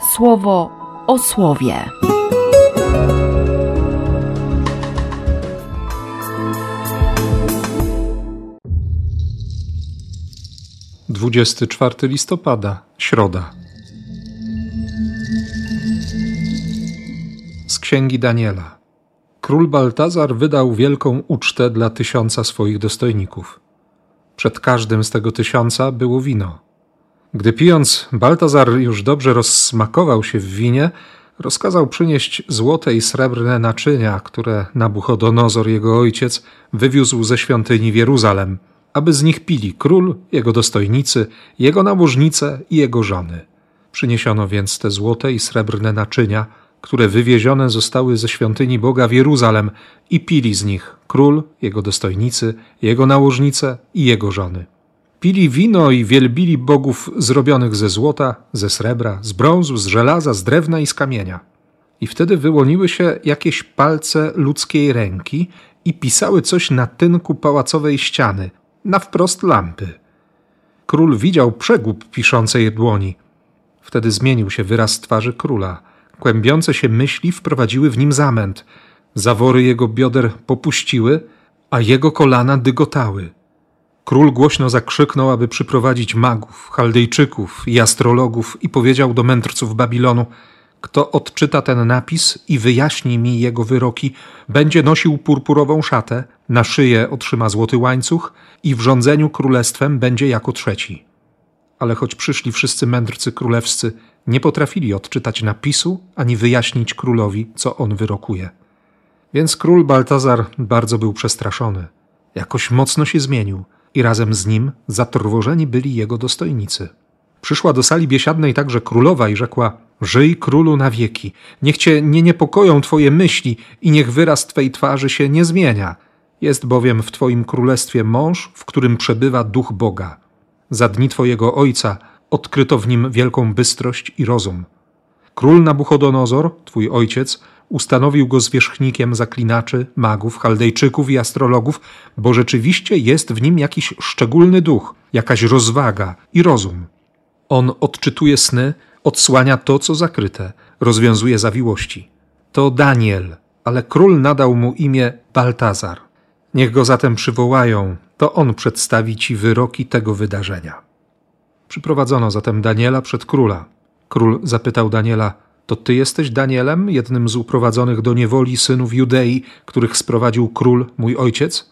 słowo o słowie. Dwudziesty czwarty listopada, środa. Z księgi Daniela. Król Baltazar wydał wielką ucztę dla tysiąca swoich dostojników. Przed każdym z tego tysiąca było wino. Gdy pijąc, Baltazar już dobrze rozsmakował się w winie, rozkazał przynieść złote i srebrne naczynia, które Nabuchodonozor, jego ojciec, wywiózł ze świątyni w Jeruzalem, aby z nich pili król, jego dostojnicy, jego nałożnice i jego żony. Przyniesiono więc te złote i srebrne naczynia, które wywiezione zostały ze świątyni Boga w Jeruzalem i pili z nich król, jego dostojnicy, jego nałożnice i jego żony. Pili wino i wielbili bogów zrobionych ze złota, ze srebra, z brązu, z żelaza, z drewna i z kamienia. I wtedy wyłoniły się jakieś palce ludzkiej ręki i pisały coś na tynku pałacowej ściany, na wprost lampy. Król widział przegub piszącej dłoni. Wtedy zmienił się wyraz twarzy króla. Kłębiące się myśli wprowadziły w nim zamęt. Zawory jego bioder popuściły, a jego kolana dygotały. Król głośno zakrzyknął, aby przyprowadzić magów, chaldejczyków i astrologów i powiedział do mędrców Babilonu: Kto odczyta ten napis i wyjaśni mi jego wyroki, będzie nosił purpurową szatę, na szyję otrzyma złoty łańcuch i w rządzeniu królestwem będzie jako trzeci. Ale choć przyszli wszyscy mędrcy królewscy, nie potrafili odczytać napisu ani wyjaśnić królowi, co on wyrokuje. Więc król Baltazar bardzo był przestraszony. Jakoś mocno się zmienił i razem z nim zatrwożeni byli jego dostojnicy. Przyszła do sali biesiadnej także królowa i rzekła: Żyj królu na wieki, niech cię nie niepokoją twoje myśli i niech wyraz twej twarzy się nie zmienia. Jest bowiem w twoim królestwie mąż, w którym przebywa duch Boga. Za dni twojego ojca odkryto w nim wielką bystrość i rozum. Król Nabuchodonozor, twój ojciec, ustanowił go zwierzchnikiem zaklinaczy, magów, chaldejczyków i astrologów, bo rzeczywiście jest w nim jakiś szczególny duch, jakaś rozwaga i rozum. On odczytuje sny, odsłania to, co zakryte, rozwiązuje zawiłości. To Daniel, ale król nadał mu imię Baltazar. Niech go zatem przywołają, to on przedstawi ci wyroki tego wydarzenia. Przyprowadzono zatem Daniela przed króla. Król zapytał Daniela: To ty jesteś Danielem, jednym z uprowadzonych do niewoli synów Judei, których sprowadził król, mój ojciec?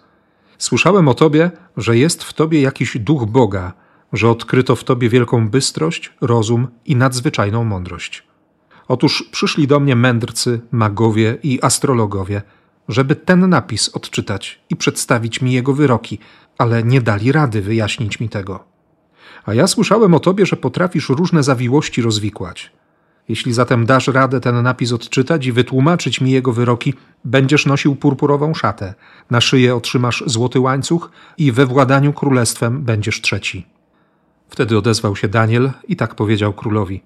Słyszałem o tobie, że jest w tobie jakiś duch Boga, że odkryto w tobie wielką bystrość, rozum i nadzwyczajną mądrość. Otóż przyszli do mnie mędrcy, magowie i astrologowie, żeby ten napis odczytać i przedstawić mi jego wyroki, ale nie dali rady wyjaśnić mi tego. A ja słyszałem o tobie, że potrafisz różne zawiłości rozwikłać. Jeśli zatem dasz radę ten napis odczytać i wytłumaczyć mi jego wyroki, będziesz nosił purpurową szatę, na szyję otrzymasz złoty łańcuch i we władaniu królestwem będziesz trzeci. Wtedy odezwał się Daniel i tak powiedział królowi: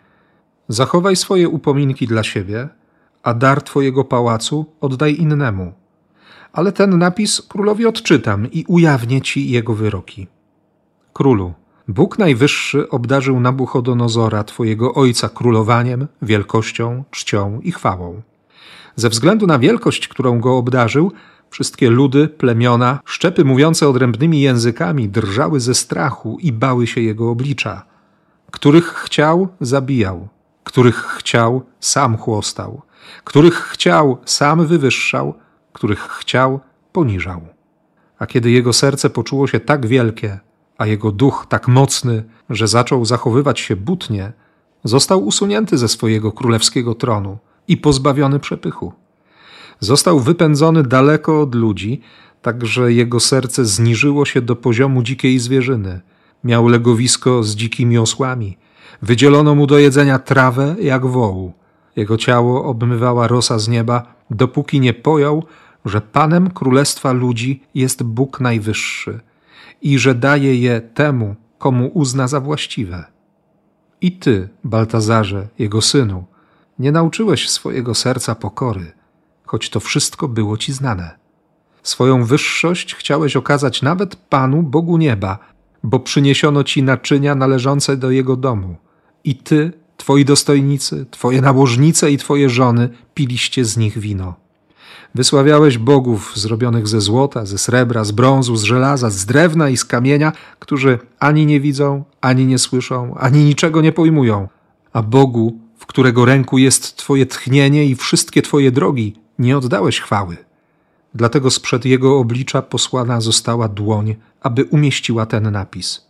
Zachowaj swoje upominki dla siebie, a dar twojego pałacu oddaj innemu. Ale ten napis królowi odczytam i ujawnię ci jego wyroki. Królu, Bóg Najwyższy obdarzył Nabuchodonozora, twojego ojca, królowaniem, wielkością, czcią i chwałą. Ze względu na wielkość, którą go obdarzył, wszystkie ludy, plemiona, szczepy mówiące odrębnymi językami drżały ze strachu i bały się jego oblicza. Których chciał, zabijał, których chciał, sam chłostał, których chciał, sam wywyższał, których chciał, poniżał. A kiedy jego serce poczuło się tak wielkie, a jego duch tak mocny, że zaczął zachowywać się butnie, został usunięty ze swojego królewskiego tronu i pozbawiony przepychu. Został wypędzony daleko od ludzi, tak że jego serce zniżyło się do poziomu dzikiej zwierzyny. Miał legowisko z dzikimi osłami. Wydzielono mu do jedzenia trawę jak wołu. Jego ciało obmywała rosa z nieba, dopóki nie pojął, że panem królestwa ludzi jest Bóg Najwyższy – i że daje je temu, komu uzna za właściwe. I ty, Baltazarze, jego synu, nie nauczyłeś swojego serca pokory, choć to wszystko było ci znane. Swoją wyższość chciałeś okazać nawet Panu, Bogu nieba, bo przyniesiono ci naczynia należące do jego domu. I ty, twoi dostojnicy, twoje nałożnice i twoje żony piliście z nich wino. Wysławiałeś bogów zrobionych ze złota, ze srebra, z brązu, z żelaza, z drewna i z kamienia, którzy ani nie widzą, ani nie słyszą, ani niczego nie pojmują. A Bogu, w którego ręku jest Twoje tchnienie i wszystkie Twoje drogi, nie oddałeś chwały. Dlatego sprzed Jego oblicza posłana została dłoń, aby umieściła ten napis.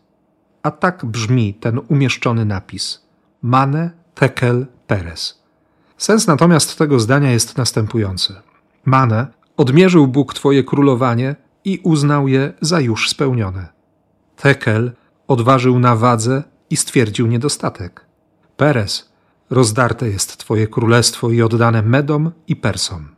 A tak brzmi ten umieszczony napis. Mane tekel peres. Sens natomiast tego zdania jest następujący. Mane odmierzył Bóg Twoje królowanie i uznał je za już spełnione. Tekel odważył na wadze i stwierdził niedostatek. Peres rozdarte jest Twoje królestwo i oddane Medom i Persom.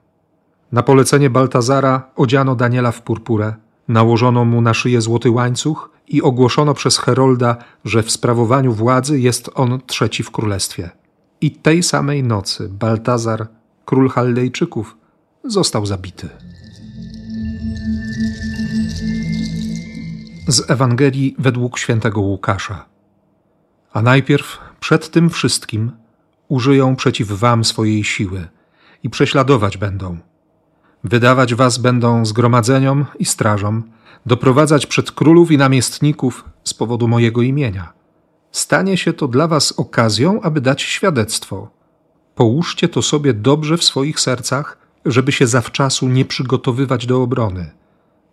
Na polecenie Baltazara odziano Daniela w purpurę, nałożono mu na szyję złoty łańcuch i ogłoszono przez Herolda, że w sprawowaniu władzy jest on trzeci w królestwie. I tej samej nocy Baltazar, król Chaldejczyków, został zabity. Z Ewangelii według świętego Łukasza. A najpierw przed tym wszystkim użyją przeciw wam swojej siły i prześladować będą. Wydawać was będą zgromadzeniom i strażom, doprowadzać przed królów i namiestników z powodu mojego imienia. Stanie się to dla was okazją, aby dać świadectwo. Połóżcie to sobie dobrze w swoich sercach, żeby się zawczasu nie przygotowywać do obrony.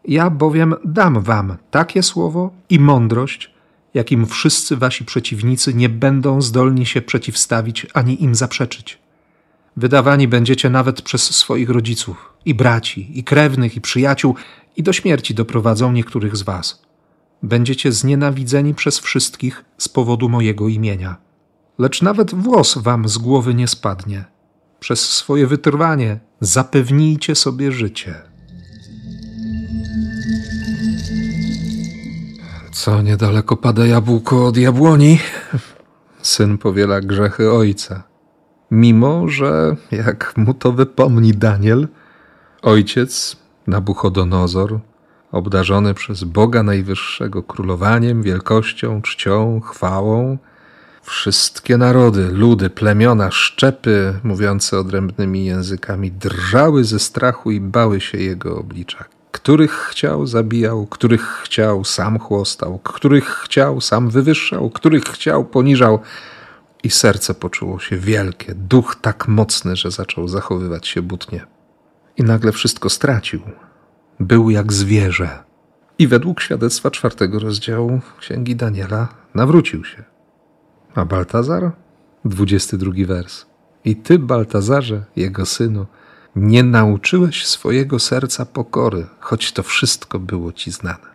Ja bowiem dam wam takie słowo i mądrość, jakim wszyscy wasi przeciwnicy nie będą zdolni się przeciwstawić ani im zaprzeczyć. Wydawani będziecie nawet przez swoich rodziców, i braci, i krewnych, i przyjaciół, i do śmierci doprowadzą niektórych z was. Będziecie znienawidzeni przez wszystkich z powodu mojego imienia. Lecz nawet włos wam z głowy nie spadnie. Przez swoje wytrwanie zapewnijcie sobie życie. Co niedaleko pada jabłko od jabłoni? Syn powiela grzechy ojca. Mimo, że jak mu to wypomni Daniel, ojciec Nabuchodonozor, obdarzony przez Boga Najwyższego królowaniem, wielkością, czcią, chwałą, Wszystkie narody, ludy, plemiona, szczepy mówiące odrębnymi językami drżały ze strachu i bały się jego oblicza. Których chciał, zabijał, których chciał, sam chłostał, których chciał, sam wywyższał, których chciał, poniżał. I serce poczuło się wielkie, duch tak mocny, że zaczął zachowywać się butnie. I nagle wszystko stracił. Był jak zwierzę. I według świadectwa czwartego rozdziału Księgi Daniela nawrócił się. A Baltazar? 22 wers. I ty, Baltazarze, jego synu, nie nauczyłeś swojego serca pokory, choć to wszystko było ci znane.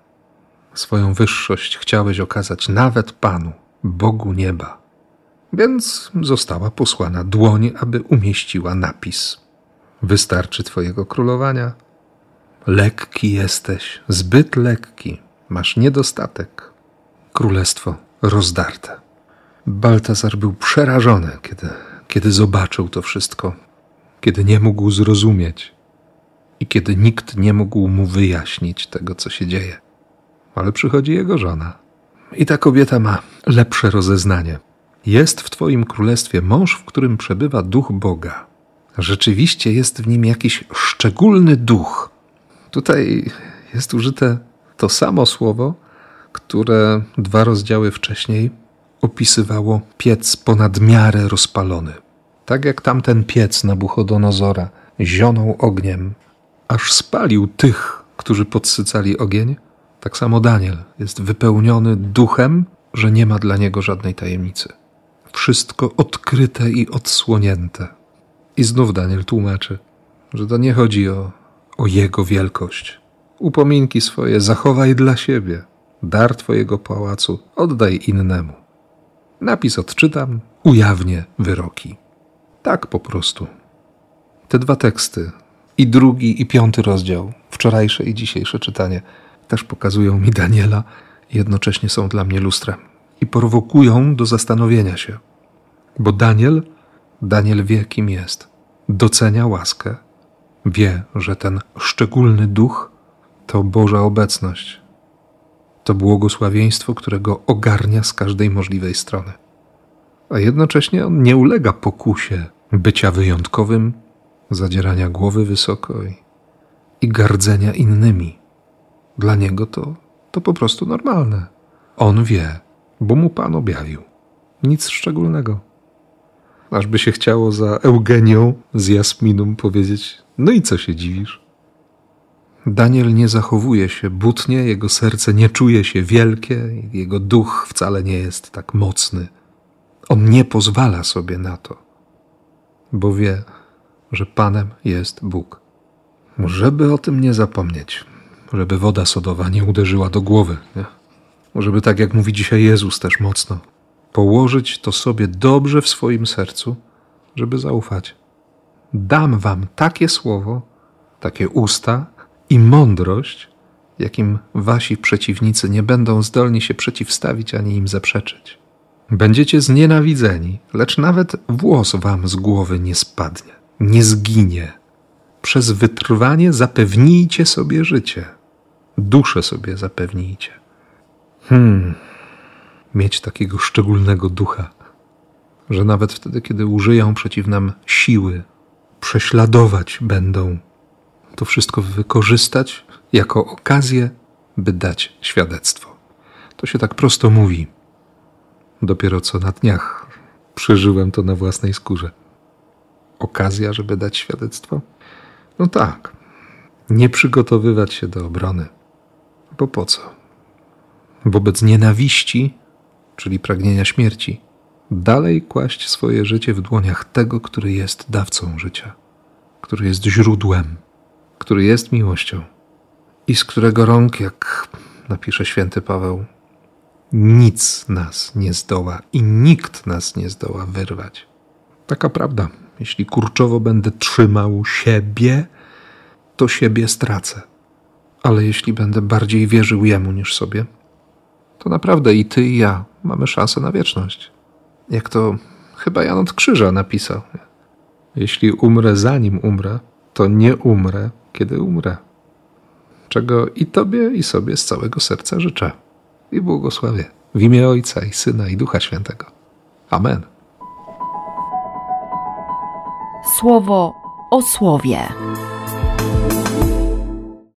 Swoją wyższość chciałeś okazać nawet Panu, Bogu nieba. Więc została posłana dłoń, aby umieściła napis. Wystarczy Twojego królowania. Lekki jesteś, zbyt lekki, masz niedostatek. Królestwo rozdarte. Baltazar był przerażony, kiedy, kiedy zobaczył to wszystko, kiedy nie mógł zrozumieć i kiedy nikt nie mógł mu wyjaśnić tego, co się dzieje. Ale przychodzi jego żona. I ta kobieta ma lepsze rozeznanie. Jest w Twoim królestwie mąż, w którym przebywa duch Boga. Rzeczywiście jest w nim jakiś szczególny duch. Tutaj jest użyte to samo słowo, które dwa rozdziały wcześniej opisywało piec ponad miarę rozpalony. Tak jak tamten piec Nabuchodonozora zionął ogniem, aż spalił tych, którzy podsycali ogień, tak samo Daniel jest wypełniony duchem, że nie ma dla niego żadnej tajemnicy. Wszystko odkryte i odsłonięte. I znów Daniel tłumaczy, że to nie chodzi o, o jego wielkość. Upominki swoje zachowaj dla siebie, dar twojego pałacu oddaj innemu. Napis odczytam, ujawnię wyroki. Tak po prostu. Te dwa teksty, i drugi, i piąty rozdział, wczorajsze i dzisiejsze czytanie, też pokazują mi Daniela i jednocześnie są dla mnie lustrem i prowokują do zastanowienia się. Bo Daniel, Daniel wie, kim jest, docenia łaskę, wie, że ten szczególny duch to Boża obecność, to błogosławieństwo, którego ogarnia z każdej możliwej strony. a jednocześnie on nie ulega pokusie bycia wyjątkowym, zadzierania głowy wysoko i, i gardzenia innymi. Dla niego to, to po prostu normalne. On wie, bo mu Pan objawił. Nic szczególnego. Aż by się chciało za Eugenią z Jasminą powiedzieć: No i co się dziwisz? Daniel nie zachowuje się butnie, jego serce nie czuje się wielkie, jego duch wcale nie jest tak mocny. On nie pozwala sobie na to, bo wie, że Panem jest Bóg. Żeby o tym nie zapomnieć, żeby woda sodowa nie uderzyła do głowy, nie? żeby tak jak mówi dzisiaj Jezus też mocno, położyć to sobie dobrze w swoim sercu, żeby zaufać. Dam wam takie słowo, takie usta i mądrość, jakim wasi przeciwnicy nie będą zdolni się przeciwstawić ani im zaprzeczyć. Będziecie znienawidzeni, lecz nawet włos wam z głowy nie spadnie, nie zginie. Przez wytrwanie zapewnijcie sobie życie, duszę sobie zapewnijcie. Hmm, mieć takiego szczególnego ducha, że nawet wtedy, kiedy użyją przeciw nam siły, prześladować będą, to wszystko wykorzystać jako okazję, by dać świadectwo. To się tak prosto mówi. Dopiero co na dniach przeżyłem to na własnej skórze. Okazja, żeby dać świadectwo? No tak. Nie przygotowywać się do obrony. Bo po co? Wobec nienawiści czyli pragnienia śmierci, dalej kłaść swoje życie w dłoniach tego, który jest dawcą życia, który jest źródłem, który jest miłością i z którego rąk, jak napisze święty Paweł, nic nas nie zdoła i nikt nas nie zdoła wyrwać. Taka prawda. Jeśli kurczowo będę trzymał siebie, to siebie stracę. Ale jeśli będę bardziej wierzył jemu niż sobie, to naprawdę i ty, i ja mamy szansę na wieczność. Jak to chyba Jan od Krzyża napisał. Jeśli umrę zanim umrę, to nie umrę, kiedy umrę. Czego i Tobie, i sobie z całego serca życzę. I błogosławię. W imię Ojca i Syna i Ducha Świętego. Amen. Słowo o słowie.